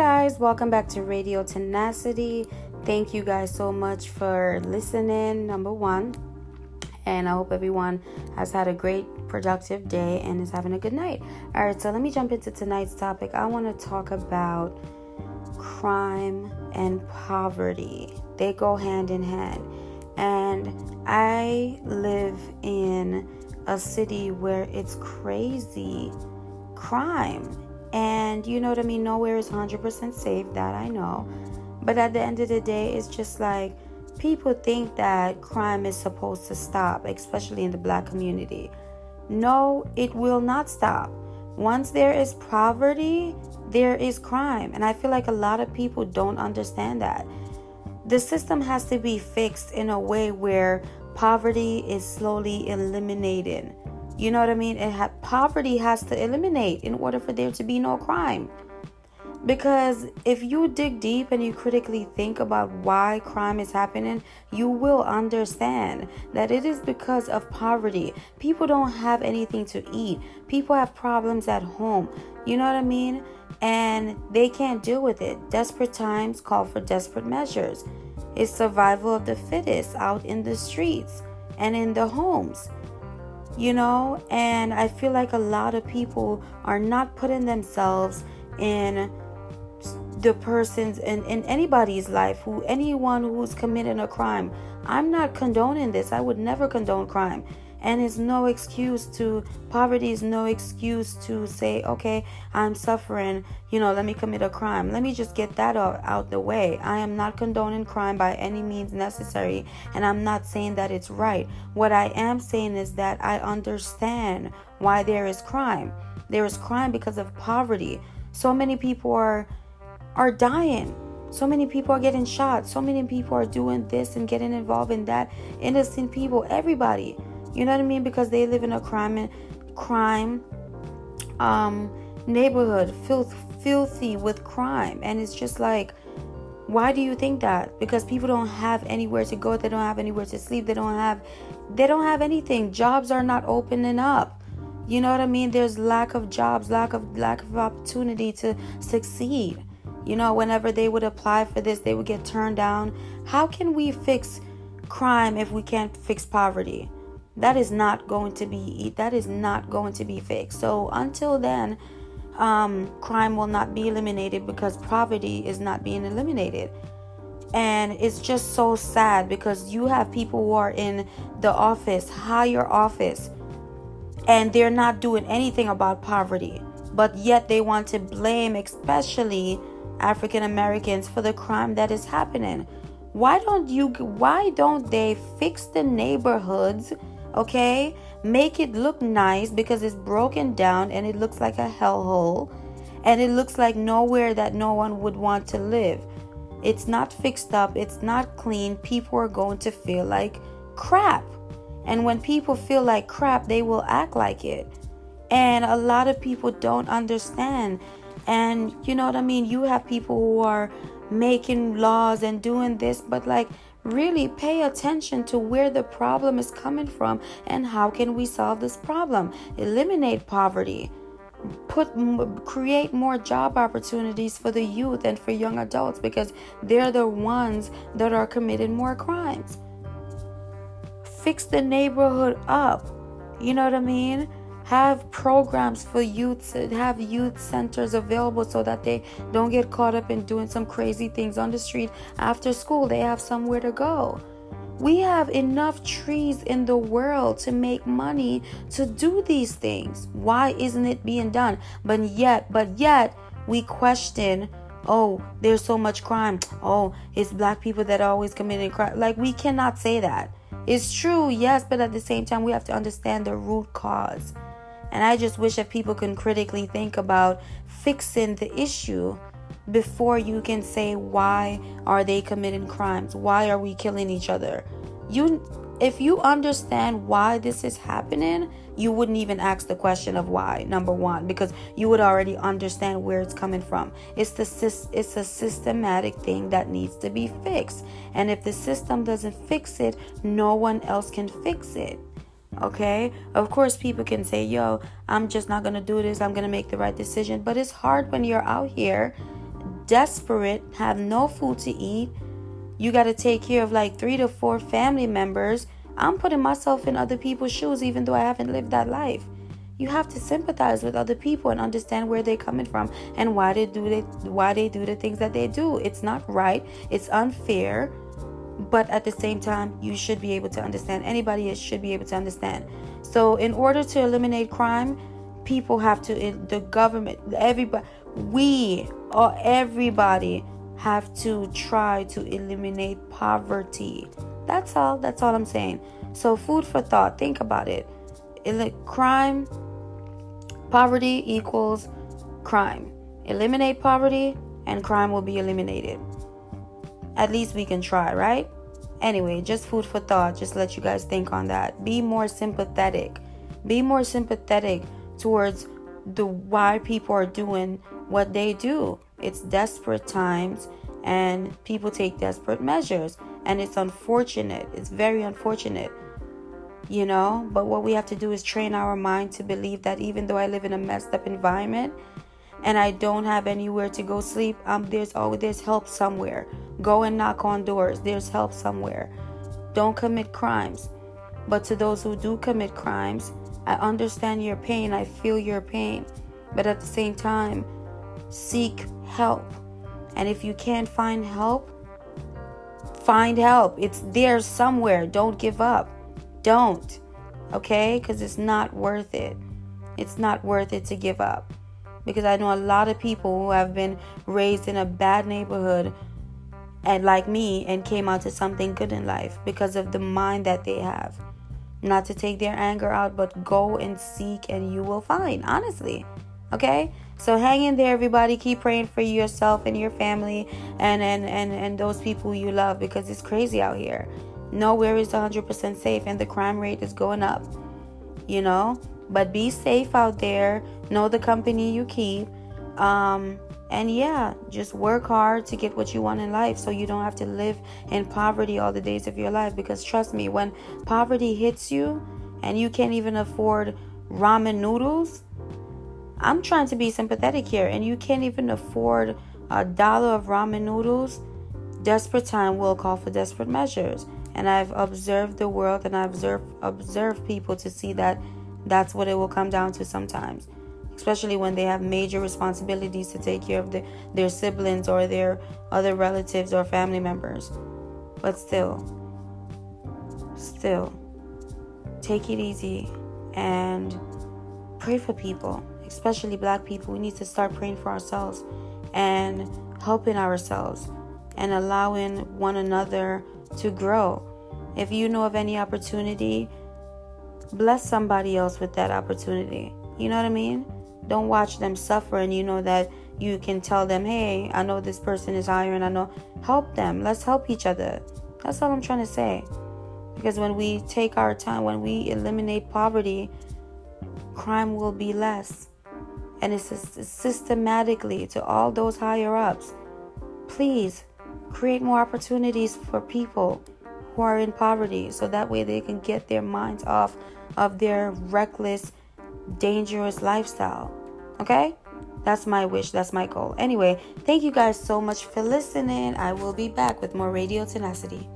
guys, welcome back to Radio Tenacity. Thank you guys so much for listening, number one. And I hope everyone has had a great, productive day and is having a good night. All right, so let me jump into tonight's topic. I want to talk about crime and poverty, they go hand in hand. And I live in a city where it's crazy crime and you know what I mean? Nowhere is 100% safe, that I know. But at the end of the day, it's just like people think that crime is supposed to stop, especially in the black community. No, it will not stop. Once there is poverty, there is crime. And I feel like a lot of people don't understand that. The system has to be fixed in a way where poverty is slowly eliminated you know what I mean? It ha- poverty has to eliminate in order for there to be no crime. Because if you dig deep and you critically think about why crime is happening, you will understand that it is because of poverty. People don't have anything to eat. People have problems at home. You know what I mean? And they can't deal with it. Desperate times call for desperate measures. It's survival of the fittest out in the streets and in the homes you know? And i feel like a lot of people are not putting themselves in the person's in, in anybody's life who anyone who's committing a crime. I'm not condoning this. I would never condone crime and it's no excuse to poverty is no excuse to say okay i'm suffering you know let me commit a crime let me just get that out, out the way i am not condoning crime by any means necessary and i'm not saying that it's right what i am saying is that i understand why there is crime there is crime because of poverty so many people are are dying so many people are getting shot. So many people are doing this and getting involved in that. Innocent people, everybody. You know what I mean? Because they live in a crime and crime um neighborhood, filth filthy with crime. And it's just like why do you think that? Because people don't have anywhere to go, they don't have anywhere to sleep, they don't have they don't have anything. Jobs are not opening up. You know what I mean? There's lack of jobs, lack of lack of opportunity to succeed. You know, whenever they would apply for this, they would get turned down. How can we fix crime if we can't fix poverty? That is not going to be that is not going to be fixed. So until then um, crime will not be eliminated because poverty is not being eliminated. And it's just so sad because you have people who are in the office higher office and they're not doing anything about poverty but yet they want to blame especially african americans for the crime that is happening. Why don't you why don't they fix the neighborhoods okay? Make it look nice because it's broken down and it looks like a hellhole and it looks like nowhere that no one would want to live. It's not fixed up, it's not clean. People are going to feel like crap. And when people feel like crap, they will act like it. And a lot of people don't understand. And you know what I mean? You have people who are making laws and doing this, but like really pay attention to where the problem is coming from and how can we solve this problem. Eliminate poverty. Put create more job opportunities for the youth and for young adults because they're the ones that are committing more crimes. Fix the neighborhood up. You know what i mean have programs for youth have youth centers available so that they don't get caught up in doing some crazy things on the street after school. They have somewhere to go. We have enough trees in the world to make money to do these things. Why isn't it being done? But yet but yet we question oh there's so much crime. Oh it's black people that are always committing crime. Like we cannot say that. It's true yes but at the same time we have to understand the root cause and I just wish that people can critically think about fixing the issue before you can say why are they committing crimes? Why are we killing each other? You if you understand why this is happening, you wouldn't even ask the question of why. Number 1 because you would already understand where it's coming from. It's the it's a systematic thing that needs to be fixed. And if the system doesn't fix it, no one else can fix it. Okay, of course, people can say, Yo, I'm just not gonna do this, I'm gonna make the right decision. But it's hard when you're out here desperate, have no food to eat. You got to take care of like three to four family members. I'm putting myself in other people's shoes, even though I haven't lived that life. You have to sympathize with other people and understand where they're coming from and why they do they why they do the things that they do. It's not right. It's unfair. But at the same time, you should be able to understand. Anybody should be able to understand. So, in order to eliminate crime, people have to the government everybody we or everybody have to try to eliminate poverty. That's all that's all i'm saying. So food for thought. Think about it. Crime poverty equals crime. Eliminate poverty and crime will be eliminated at least we can try right anyway just food for thought just let you guys think on that be more sympathetic be more sympathetic towards the why people are doing what they do. It's desperate times and people take desperate measures and it's unfortunate. It's very unfortunate. You know, but what we have to do is train our mind to believe that even though I live in a messed up environment and I don't have anywhere to go sleep, um there's always there's help somewhere. Go and knock on doors. There's help somewhere. Don't commit crimes. But to those who do commit crimes, I understand your pain, I feel your pain, but at the same time, seek help. And if you can't find help, find help. It's there somewhere. Don't give up. Don't. Okay? Because it's not worth it. It's not worth it to give up. Because I know a lot of people who have been raised in a bad neighborhood and like me and came out to something good in life because of the mind that they have not to take their anger out, but go and seek and you will find, honestly. Okay? So hang in there, everybody. Keep praying for yourself and your family and, and, and, and those people you love because it's crazy out here. Nowhere is 100% safe and the crime rate is going up. You know? But be safe out there. Know the company you keep. Um, and yeah, just work hard to get what you want in life so you don't have to live in poverty all the days of your life. Because trust me, when poverty hits you and you can't even afford ramen noodles, I'm trying to be sympathetic here, and you can't even afford a dollar of ramen noodles, desperate time will call for desperate measures. And I've observed the world and I've observed, observed people to see that that's what it will come down to sometimes especially when they have major responsibilities to take care of the, their siblings or their other relatives or family members. But still, still, take it easy and pray for people, especially black people. We need to start praying for ourselves and helping ourselves and allowing one another to grow. If you know of any opportunity, bless somebody else with that opportunity. You know what I mean? Don't watch them suffer and you know that you can tell them, hey, I know this person is hiring. I know. Help them. Let's help each other. That's all I'm trying to say. Because when we take our time, when we eliminate poverty, crime will be less. And it's systematically to all those higher ups. Please create more opportunities for people who are in poverty so that way they can get their minds off of their reckless, dangerous lifestyle. Okay? That's my wish. That's my goal. Anyway, thank you guys so much for listening. I will be back with more Radio Tenacity.